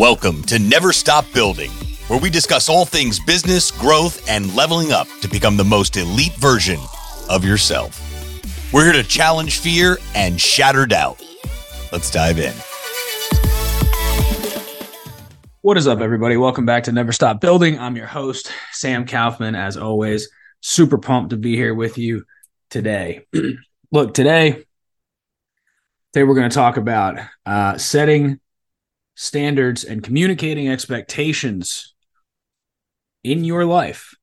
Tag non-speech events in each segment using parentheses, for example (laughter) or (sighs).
Welcome to Never Stop Building, where we discuss all things business, growth, and leveling up to become the most elite version of yourself. We're here to challenge fear and shatter doubt. Let's dive in. What is up, everybody? Welcome back to Never Stop Building. I'm your host, Sam Kaufman, as always. Super pumped to be here with you today. (clears throat) Look, today, today we're going to talk about uh, setting standards and communicating expectations in your life.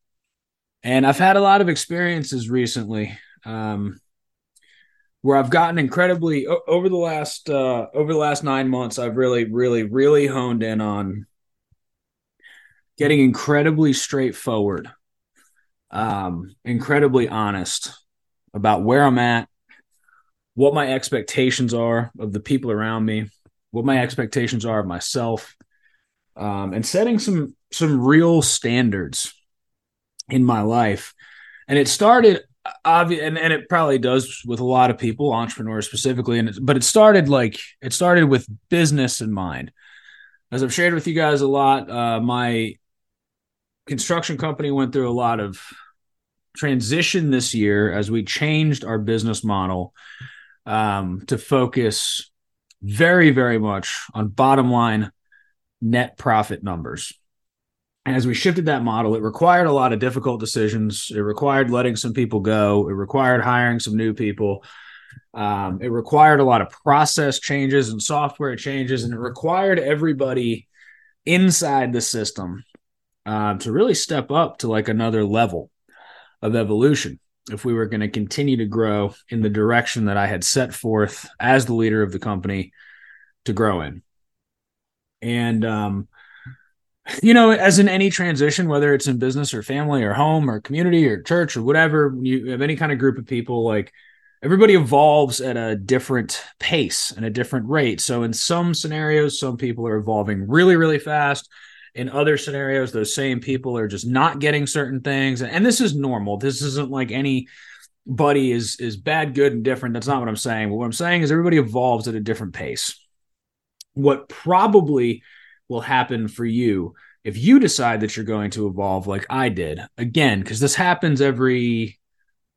And I've had a lot of experiences recently um, where I've gotten incredibly over the last uh, over the last nine months. I've really, really, really honed in on getting incredibly straightforward, um, incredibly honest about where I'm at, what my expectations are of the people around me, what my expectations are of myself, um, and setting some some real standards in my life. And it started obvious, and, and it probably does with a lot of people, entrepreneurs specifically. And it, but it started like it started with business in mind. As I've shared with you guys a lot, uh, my construction company went through a lot of transition this year as we changed our business model um, to focus very, very much on bottom line net profit numbers. And as we shifted that model, it required a lot of difficult decisions. It required letting some people go. It required hiring some new people. Um, it required a lot of process changes and software changes, and it required everybody inside the system uh, to really step up to like another level of evolution if we were going to continue to grow in the direction that I had set forth as the leader of the company to grow in. And, um, you know, as in any transition, whether it's in business or family or home or community or church or whatever, you have any kind of group of people, like everybody evolves at a different pace and a different rate. So, in some scenarios, some people are evolving really, really fast. In other scenarios, those same people are just not getting certain things. And this is normal. This isn't like any buddy is is bad, good, and different. That's not what I'm saying. But what I'm saying is everybody evolves at a different pace. What probably will happen for you if you decide that you're going to evolve like I did, again, because this happens every,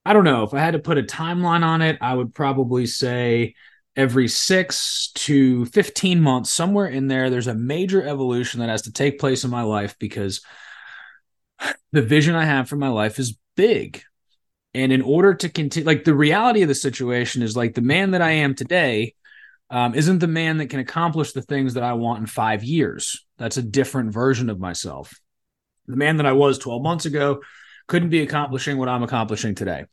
I don't know, if I had to put a timeline on it, I would probably say every six to 15 months, somewhere in there, there's a major evolution that has to take place in my life because (sighs) the vision I have for my life is big. And in order to continue, like the reality of the situation is like the man that I am today um, isn't the man that can accomplish the things that I want in five years. That's a different version of myself. The man that I was 12 months ago couldn't be accomplishing what I'm accomplishing today,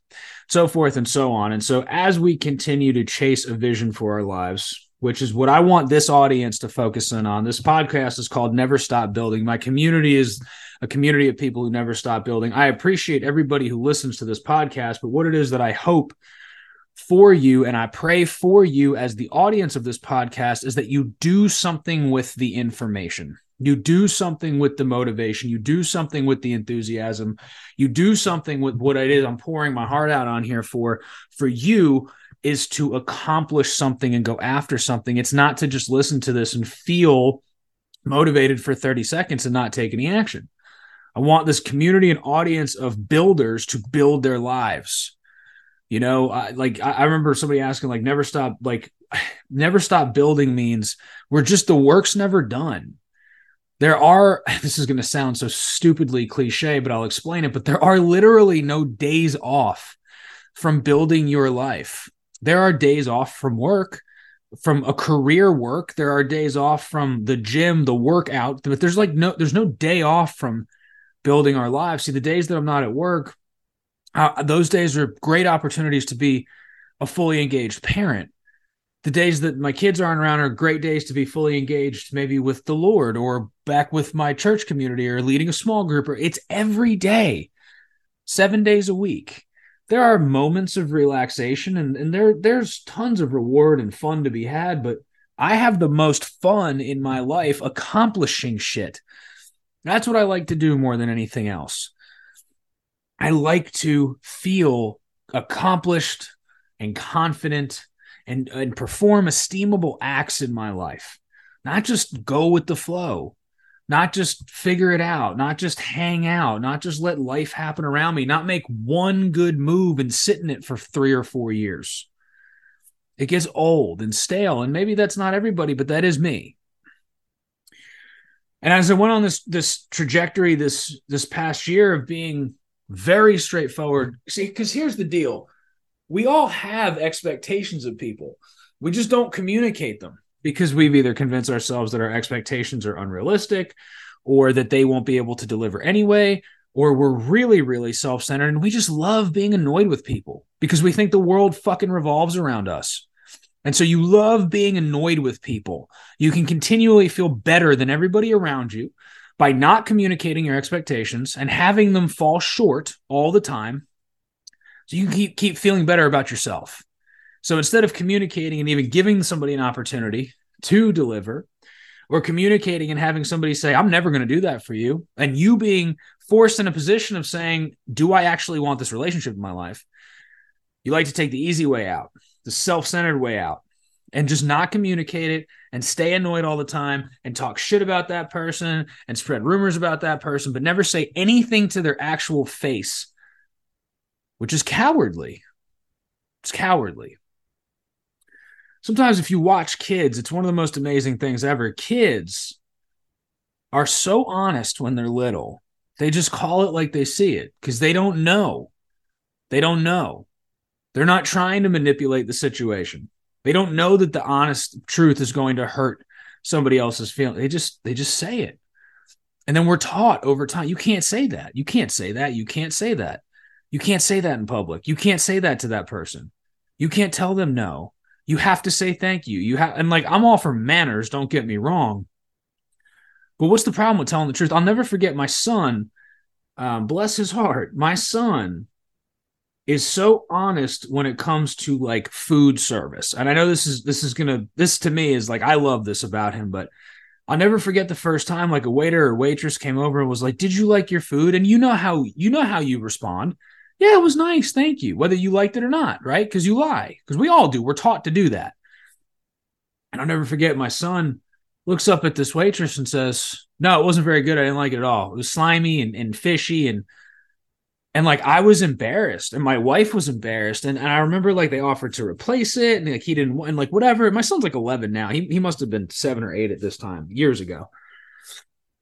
so forth and so on. And so, as we continue to chase a vision for our lives, which is what I want this audience to focus in on, this podcast is called Never Stop Building. My community is a community of people who never stop building. I appreciate everybody who listens to this podcast, but what it is that I hope for you and I pray for you as the audience of this podcast is that you do something with the information you do something with the motivation. You do something with the enthusiasm. You do something with what it is i'm pouring my heart out on here for. For you is to accomplish something and go after something. It's not to just listen to this and feel motivated for 30 seconds and not take any action. I want this community and audience of builders to build their lives. You know I, like I, I remember somebody asking like never stop like (sighs) never stop building means we're just the work's never done there are (laughs) this is going to sound so stupidly cliche but i'll explain it but there are literally no days off from building your life. There are days off from work from a career work. There are days off from the gym the workout but there's like no there's no day off from building our lives. See the days that i'm not at work uh, those days are great opportunities to be a fully engaged parent the days that my kids aren't around are great days to be fully engaged, maybe with the Lord or back with my church community or leading a small group. Or it's every day, seven days a week. There are moments of relaxation and, and there there's tons of reward and fun to be had, but I have the most fun in my life accomplishing shit. That's what I like to do more than anything else. I like to feel accomplished and confident and, and perform esteemable acts in my life. not just go with the flow, not just figure it out, not just hang out, not just let life happen around me, not make one good move and sit in it for three or four years. It gets old and stale. And maybe that's not everybody, but that is me. And as I went on this this trajectory this this past year of being very straightforward, see, because here's the deal. We all have expectations of people. We just don't communicate them because we've either convinced ourselves that our expectations are unrealistic or that they won't be able to deliver anyway, or we're really, really self centered and we just love being annoyed with people because we think the world fucking revolves around us. And so you love being annoyed with people. You can continually feel better than everybody around you by not communicating your expectations and having them fall short all the time. So you can keep, keep feeling better about yourself. So instead of communicating and even giving somebody an opportunity to deliver, or communicating and having somebody say, I'm never going to do that for you, and you being forced in a position of saying, Do I actually want this relationship in my life? You like to take the easy way out the self centered way out and just not communicate it and stay annoyed all the time and talk shit about that person and spread rumors about that person, but never say anything to their actual face, which is cowardly. It's cowardly. Sometimes, if you watch kids, it's one of the most amazing things ever. Kids are so honest when they're little, they just call it like they see it because they don't know. They don't know. They're not trying to manipulate the situation. They don't know that the honest truth is going to hurt somebody else's feeling. They just they just say it. And then we're taught over time, you can't say that. You can't say that. You can't say that. You can't say that in public. You can't say that to that person. You can't tell them no. You have to say thank you. You have and like I'm all for manners, don't get me wrong. But what's the problem with telling the truth? I'll never forget my son, um, bless his heart, my son is so honest when it comes to like food service. And I know this is this is gonna this to me is like I love this about him, but I'll never forget the first time like a waiter or waitress came over and was like, "Did you like your food?" And you know how you know how you respond. Yeah, it was nice, thank you. Whether you liked it or not, right? Because you lie, because we all do. We're taught to do that. And I'll never forget my son looks up at this waitress and says, "No, it wasn't very good. I didn't like it at all. It was slimy and, and fishy and." and like I was embarrassed and my wife was embarrassed and, and I remember like they offered to replace it and like he didn't want and like whatever my son's like 11 now he, he must have been seven or eight at this time years ago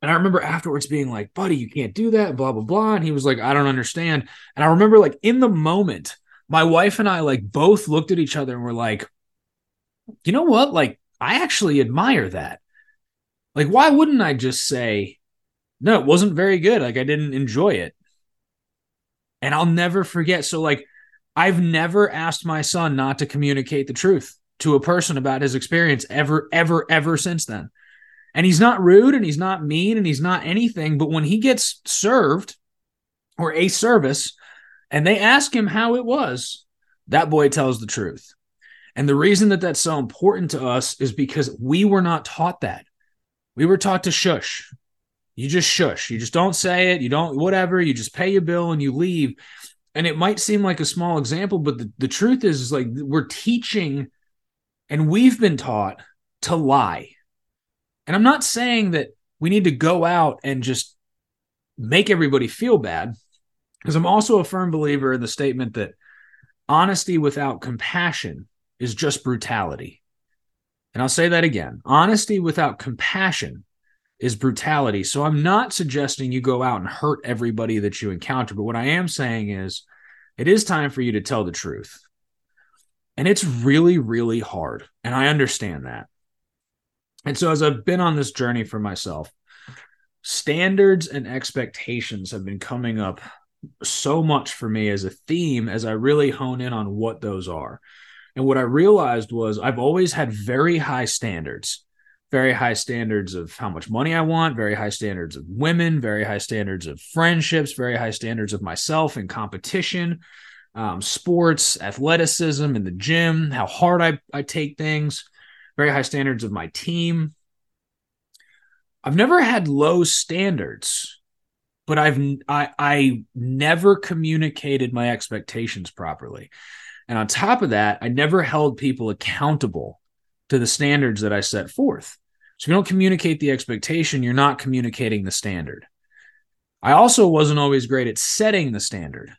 and I remember afterwards being like buddy you can't do that blah blah blah. And he was like I don't understand. And I remember like in the moment my wife and I like both looked at each other and were like you know what? Like I actually admire that. Like why wouldn't I just say no it wasn't very good. Like I didn't enjoy it. And I'll never forget. So, like, I've never asked my son not to communicate the truth to a person about his experience ever, ever, ever since then. And he's not rude and he's not mean and he's not anything. But when he gets served or a service and they ask him how it was, that boy tells the truth. And the reason that that's so important to us is because we were not taught that. We were taught to shush. You just shush. You just don't say it. You don't, whatever. You just pay your bill and you leave. And it might seem like a small example, but the, the truth is, is like we're teaching and we've been taught to lie. And I'm not saying that we need to go out and just make everybody feel bad, because I'm also a firm believer in the statement that honesty without compassion is just brutality. And I'll say that again honesty without compassion is brutality. So I'm not suggesting you go out and hurt everybody that you encounter, but what I am saying is it is time for you to tell the truth. And it's really, really hard. And I understand that. And so as I've been on this journey for myself, standards and expectations have been coming up so much for me as a theme as I really hone in on what those are. And what I realized was I've always had very high standards very high standards of how much money I want, very high standards of women, very high standards of friendships, very high standards of myself and competition, um, sports, athleticism in the gym, how hard I, I take things, very high standards of my team. I've never had low standards, but I've I I never communicated my expectations properly. And on top of that, I never held people accountable to the standards that I set forth. So if you don't communicate the expectation, you're not communicating the standard. I also wasn't always great at setting the standard,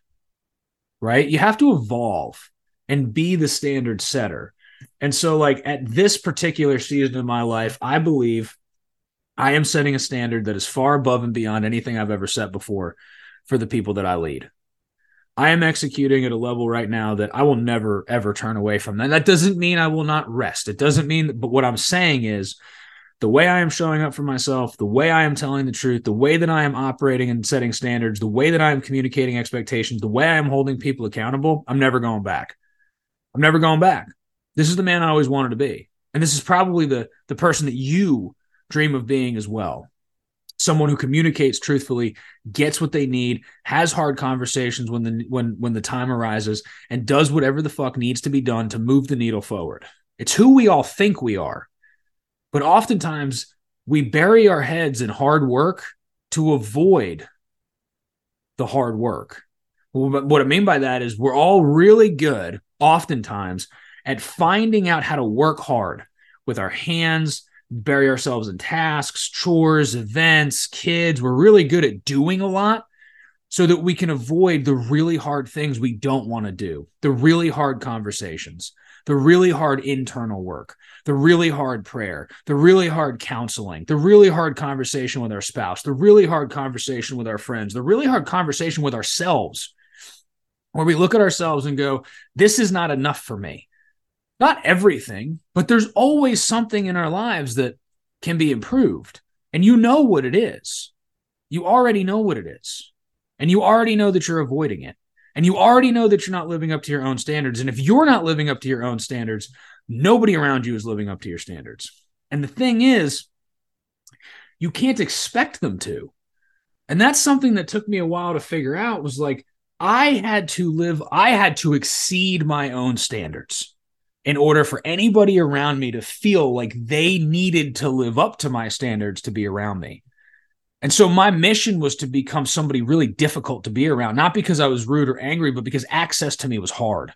right? You have to evolve and be the standard setter. And so, like at this particular season of my life, I believe I am setting a standard that is far above and beyond anything I've ever set before for the people that I lead. I am executing at a level right now that I will never ever turn away from. And that doesn't mean I will not rest. It doesn't mean, but what I'm saying is the way I am showing up for myself, the way I am telling the truth, the way that I am operating and setting standards, the way that I am communicating expectations, the way I am holding people accountable, I'm never going back. I'm never going back. This is the man I always wanted to be. And this is probably the the person that you dream of being as well. Someone who communicates truthfully, gets what they need, has hard conversations when the when when the time arises, and does whatever the fuck needs to be done to move the needle forward. It's who we all think we are. But oftentimes we bury our heads in hard work to avoid the hard work. What I mean by that is we're all really good, oftentimes, at finding out how to work hard with our hands, bury ourselves in tasks, chores, events, kids. We're really good at doing a lot so that we can avoid the really hard things we don't want to do, the really hard conversations, the really hard internal work, the really hard prayer, the really hard counseling, the really hard conversation with our spouse, the really hard conversation with our friends, the really hard conversation with ourselves, where we look at ourselves and go, This is not enough for me not everything, but there's always something in our lives that can be improved. And you know what it is. You already know what it is. And you already know that you're avoiding it. And you already know that you're not living up to your own standards. And if you're not living up to your own standards, nobody around you is living up to your standards. And the thing is, you can't expect them to. And that's something that took me a while to figure out was like, I had to live, I had to exceed my own standards in order for anybody around me to feel like they needed to live up to my standards to be around me. And so my mission was to become somebody really difficult to be around, not because I was rude or angry, but because access to me was hard.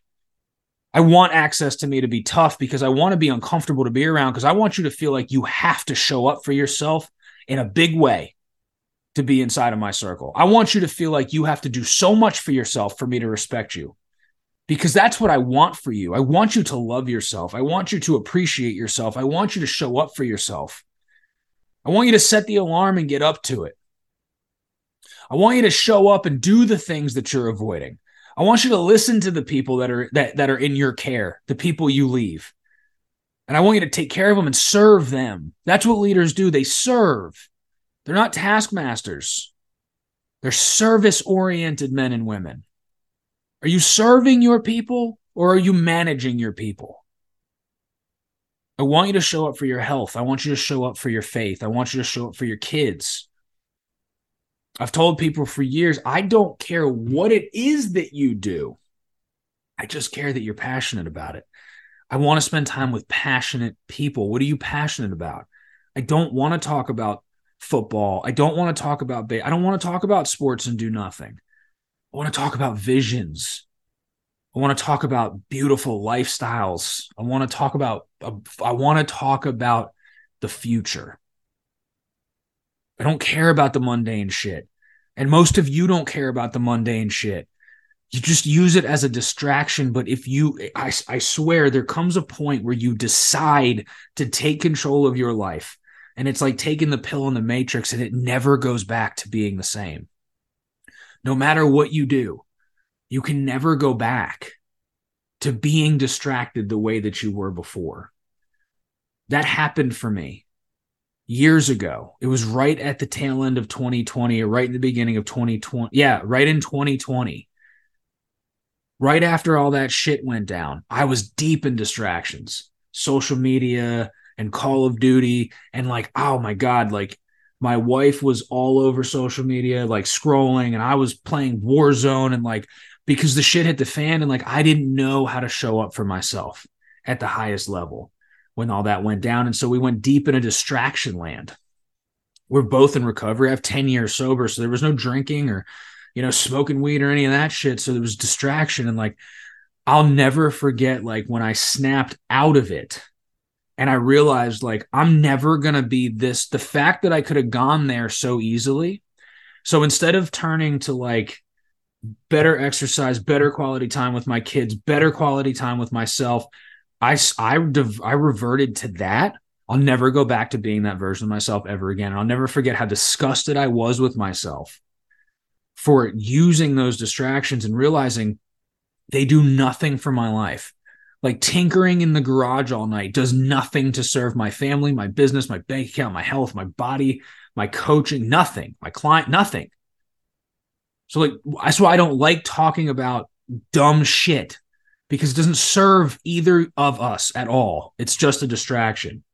I want access to me to be tough because I want to be uncomfortable to be around because I want you to feel like you have to show up for yourself in a big way to be inside of my circle. I want you to feel like you have to do so much for yourself for me to respect you because that's what I want for you. I want you to love yourself. I want you to appreciate yourself. I want you to show up for yourself. I want you to set the alarm and get up to it. I want you to show up and do the things that you're avoiding. I want you to listen to the people that are that, that are in your care, the people you leave. And I want you to take care of them and serve them. That's what leaders do. They serve. They're not taskmasters. They're service oriented men and women. Are you serving your people or are you managing your people? I want you to show up for your health. I want you to show up for your faith. I want you to show up for your kids. I've told people for years, I don't care what it is that you do. I just care that you're passionate about it. I want to spend time with passionate people. What are you passionate about? I don't want to talk about football. I don't want to talk about I don't want to talk about sports and do nothing. I want to talk about visions. I want to talk about beautiful lifestyles. I want to talk about I want to talk about the future. I don't care about the mundane shit. And most of you don't care about the mundane shit. You just use it as a distraction. But if you, I, I swear, there comes a point where you decide to take control of your life. And it's like taking the pill in the matrix and it never goes back to being the same no matter what you do, you can never go back to being distracted the way that you were before. That happened for me years ago. It was right at the tail end of 2020 or right in the beginning of 2020. Yeah, right in 2020. Right after all that shit went down, I was deep in distractions, social media and Call of Duty. And like, oh my God, like my wife was all over social media, like scrolling, and I was playing Warzone and like because the shit hit the fan and like I didn't know how to show up for myself at the highest level when all that went down. And so we went deep into distraction land. We're both in recovery. I have 10 years sober, so there was no drinking or, you know, smoking weed or any of that shit. So there was distraction. And like, I'll never forget, like, when I snapped out of it And I realized like I'm never going to be this. The fact that I could have gone there so easily. So instead of turning to like better exercise, better quality time with my kids, better quality time with myself, I, I, I reverted to that. I'll never go back to being that version of myself ever again. And I'll never forget how disgusted I was with myself for using those distractions and realizing they do nothing for my life. Like tinkering in the garage all night does nothing to serve my family, my business, my bank account, my health, my body, my coaching, nothing, my client, nothing. So, like, that's why I don't like talking about dumb shit because it doesn't serve either of us at all. It's just a distraction.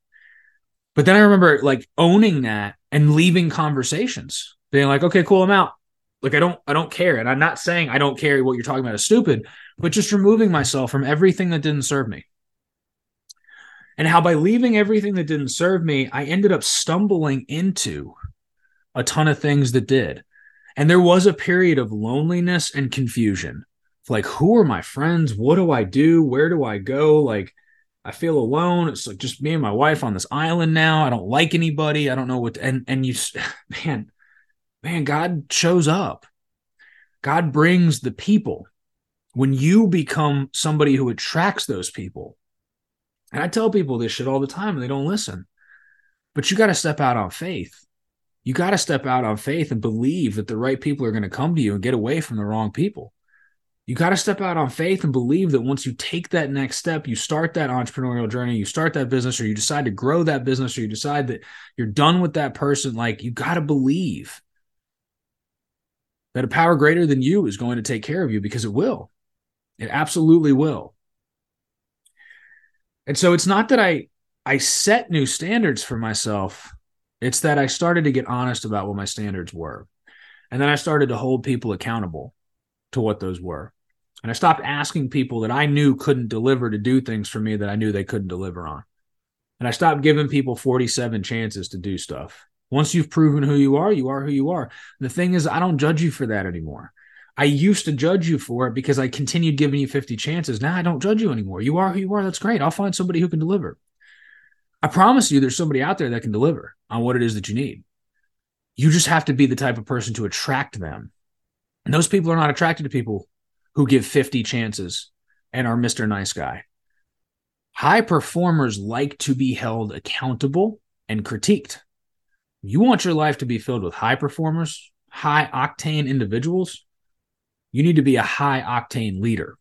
But then I remember like owning that and leaving conversations, being like, okay, cool, I'm out. Like I don't I don't care. And I'm not saying I don't care what you're talking about is stupid, but just removing myself from everything that didn't serve me. And how by leaving everything that didn't serve me, I ended up stumbling into a ton of things that did. And there was a period of loneliness and confusion. Like, who are my friends? What do I do? Where do I go? Like, I feel alone. It's like just me and my wife on this island now. I don't like anybody. I don't know what. To, and and you, (laughs) man, man, God shows up. God brings the people. When you become somebody who attracts those people, and I tell people this shit all the time and they don't listen, but you got to step out on faith. You got to step out on faith and believe that the right people are going to come to you and get away from the wrong people. You got to step out on faith and believe that once you take that next step, you start that entrepreneurial journey, you start that business, or you decide to grow that business, or you decide that you're done with that person. Like, you got to believe that a power greater than you is going to take care of you because it will. It absolutely will. And so it's not that I I set new standards for myself. It's that I started to get honest about what my standards were. And then I started to hold people accountable to what those were. And I stopped asking people that I knew couldn't deliver to do things for me that I knew they couldn't deliver on. And I stopped giving people 47 chances to do stuff. Once you've proven who you are, you are who you are. The thing is, I don't judge you for that anymore. I used to judge you for it because I continued giving you 50 chances. Now I don't judge you anymore. You are who you are. That's great. I'll find somebody who can deliver. I promise you, there's somebody out there that can deliver on what it is that you need. You just have to be the type of person to attract them. And those people are not attracted to people who give 50 chances and are Mr. Nice Guy. High performers like to be held accountable and critiqued. You want your life to be filled with high performers, high octane individuals. You need to be a high octane leader.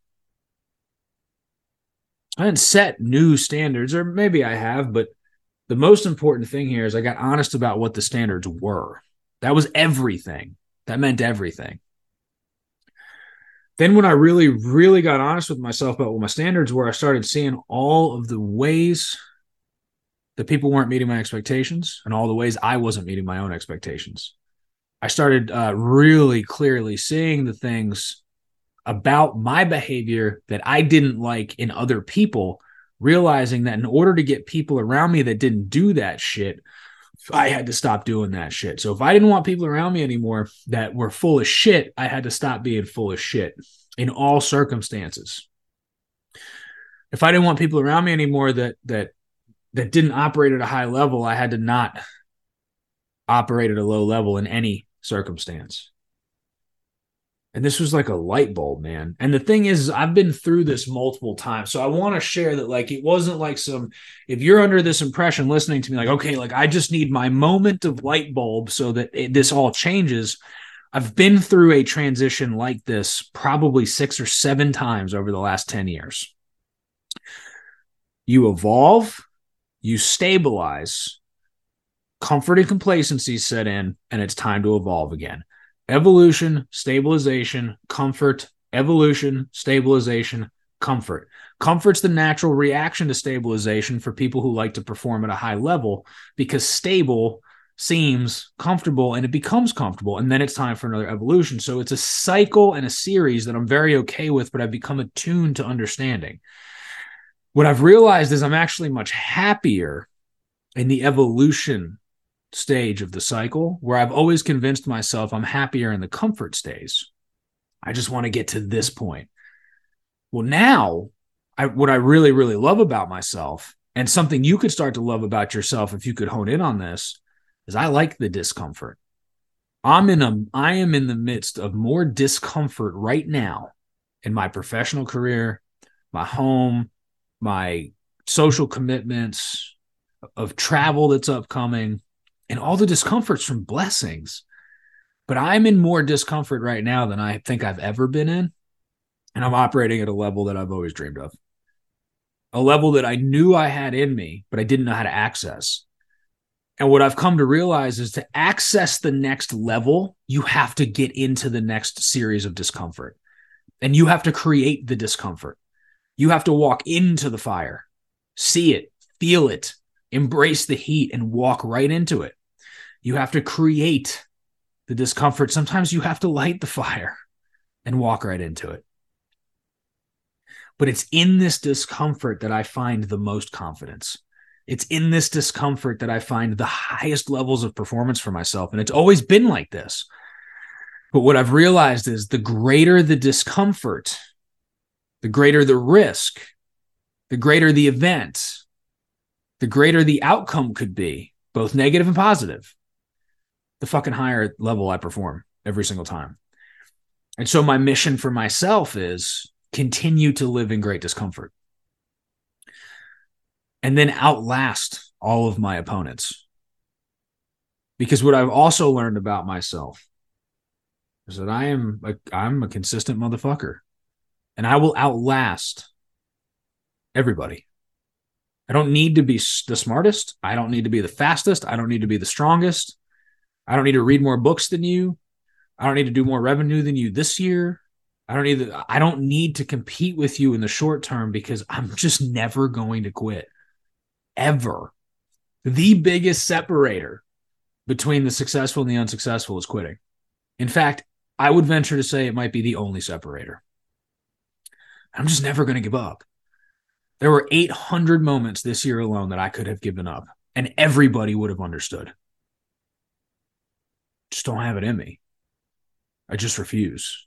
I didn't set new standards, or maybe I have, but the most important thing here is I got honest about what the standards were. That was everything. That meant everything. Then, when I really, really got honest with myself about what my standards were, I started seeing all of the ways that people weren't meeting my expectations and all the ways I wasn't meeting my own expectations. I started uh, really clearly seeing the things about my behavior that I didn't like in other people, realizing that in order to get people around me that didn't do that shit, I had to stop doing that shit. So if I didn't want people around me anymore that were full of shit, I had to stop being full of shit in all circumstances. If I didn't want people around me anymore that that that didn't operate at a high level, I had to not operate at a low level in any circumstance. And this was like a light bulb, man. And the thing is, I've been through this multiple times. So I want to share that, like, it wasn't like some, if you're under this impression listening to me, like, okay, like, I just need my moment of light bulb so that it, this all changes. I've been through a transition like this probably six or seven times over the last 10 years. You evolve, you stabilize, comfort and complacency set in, and it's time to evolve again. Evolution, stabilization, comfort, evolution, stabilization, comfort. Comfort's the natural reaction to stabilization for people who like to perform at a high level because stable seems comfortable and it becomes comfortable and then it's time for another evolution. So it's a cycle and a series that I'm very okay with, but I've become attuned to understanding what I've realized is I'm actually much happier in the evolution stage of the cycle where I've always convinced myself I'm happier in the comfort stage. I just want to get to this point. Well, now I, what I really, really love about myself And something you could start to love about yourself if you could hone in on this is I like the discomfort. I'm in a I am in the midst of more discomfort right now in my professional career, my home, my social commitments, of travel that's upcoming, and all the discomforts from blessings. But I'm in more discomfort right now than I think I've ever been in. And I'm operating at a level that I've always dreamed of. A level that I knew I had in me, but I didn't know how to access. And what I've come to realize is to access the next level, you have to get into the next series of discomfort. And you have to create the discomfort. You have to walk into the fire, see it, feel it, embrace the heat, and walk right into it. You have to create the discomfort. Sometimes you have to light the fire and walk right into it. But it's in this discomfort that I find the most confidence. It's in this discomfort that I find the highest levels of performance for myself. And it's always been like this. But what I've realized is the greater the discomfort, the greater the risk, the greater the event, the greater the outcome could be, both negative and positive, the fucking higher level I perform every single time. And so my mission for myself is continue to live in great discomfort and then outlast all of my opponents. Because what I've also learned about myself is that I am a, I'm a consistent motherfucker and I will outlast everybody. I don't need to be the smartest. I don't need to be the fastest. I don't need to be the strongest. I don't need to read more books than you. I don't need to do more revenue than you this year. I don't need to, I don't need to compete with you in the short term because I'm (laughs) just never going to quit. Ever. The biggest separator between the successful and the unsuccessful is quitting. In fact, I would venture to say it might be the only separator. I'm just never going to give up. There were 800 moments this year alone that I could have given up, and everybody would have understood. Just don't have it in me. I just refuse.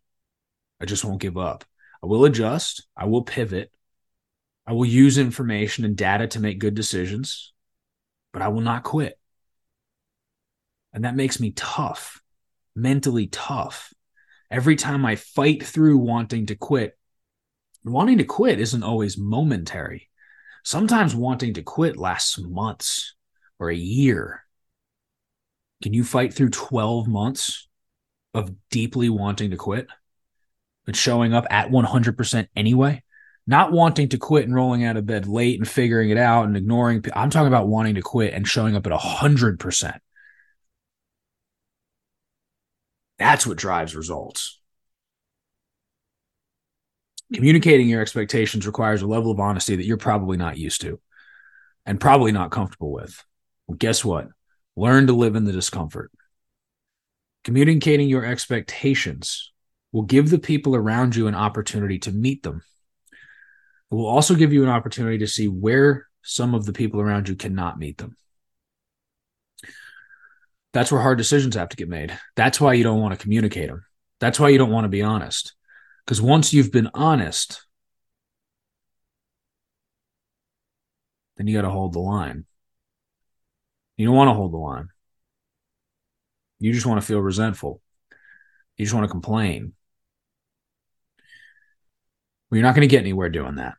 I just won't give up. I will adjust. I will pivot. I will use information and data to make good decisions, but I will not quit. And that makes me tough, mentally tough. Every time I fight through wanting to quit, wanting to quit isn't always momentary. Sometimes wanting to quit lasts months or a year. Can you fight through 12 months of deeply wanting to quit but showing up at 100% anyway? Not wanting to quit and rolling out of bed late and figuring it out and ignoring. I'm talking about wanting to quit and showing up at 100%. That's what drives results. Communicating your expectations requires a level of honesty that you're probably not used to and probably not comfortable with. Well, guess what? Learn to live in the discomfort. Communicating your expectations will give the people around you an opportunity to meet them. It will also give you an opportunity to see where some of the people around you cannot meet them. That's where hard decisions have to get made. That's why you don't want to communicate them. That's why you don't want to be honest. Because once you've been honest, then you got to hold the line. You don't want to hold the line. You just want to feel resentful. You just want to complain. Well, you're not going to get anywhere doing that.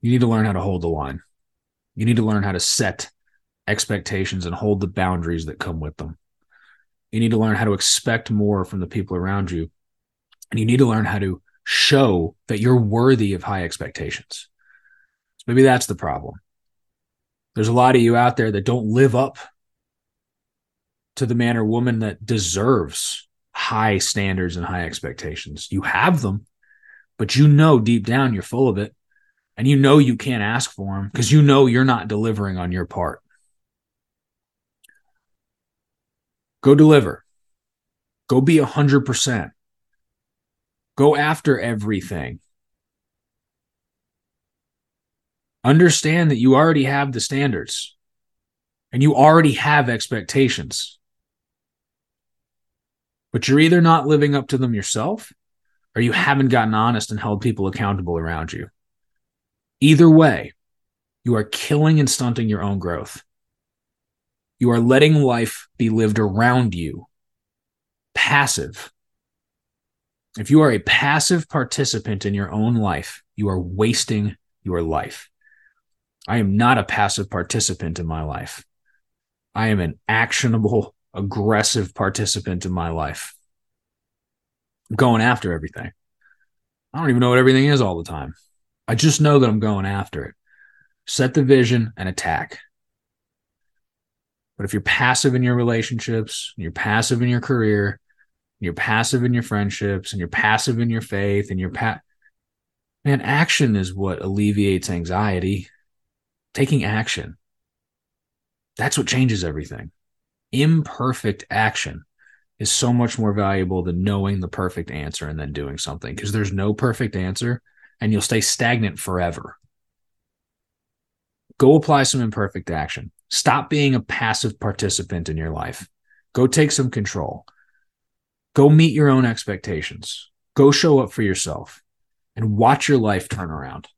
You need to learn how to hold the line. You need to learn how to set expectations and hold the boundaries that come with them. You need to learn how to expect more from the people around you and you need to learn how to show that you're worthy of high expectations. So maybe that's the problem. There's a lot of you out there that don't live up to the man or woman that deserves high standards and high expectations. You have them, but you know deep down you're full of it. And you know you can't ask for them because you know you're not delivering on your part. Go deliver. Go be 100%. Go after everything. Understand that you already have the standards and you already have expectations. But you're either not living up to them yourself or you haven't gotten honest and held people accountable around you. Either way, you are killing and stunting your own growth. You are letting life be lived around you. Passive. If you are a passive participant in your own life, you are wasting your life. I am not a passive participant in my life. I am an actionable, aggressive participant in my life. I'm going after everything. I don't even know what everything is all the time. I just know that I'm going after it. Set the vision and attack. But if you're passive in your relationships, you're passive in your career, you're passive in your friendships, and you're passive in your faith, and you're pat, man, action is what alleviates anxiety. Taking action. That's what changes everything. Imperfect action is so much more valuable than knowing the perfect answer and then doing something because there's no perfect answer and you'll stay stagnant forever. Go apply some imperfect action. Stop being a passive participant in your life. Go take some control. Go meet your own expectations. Go show up for yourself and watch your life turn around.